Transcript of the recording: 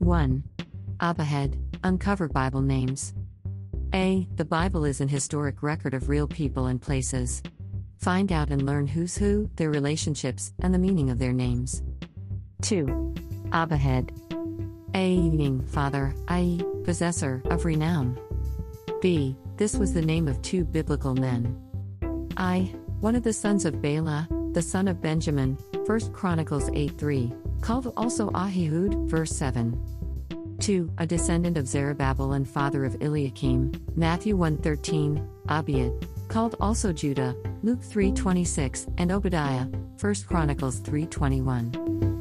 1. Abihud, Uncover Bible Names. A. The Bible is an historic record of real people and places. Find out and learn who's who, their relationships, and the meaning of their names. 2. Abihud. A. Meaning father, i.e., possessor of renown. B. This was the name of two biblical men. I. One of the sons of Bela, the son of Benjamin, 1 Chronicles 8 3, called also Ahihud, verse 7. 2. A descendant of Zerubbabel and father of Eliakim, Matthew 1:13, Abiud, called also Judah, Luke 3:26, and Obadiah, 1 Chronicles 3:21.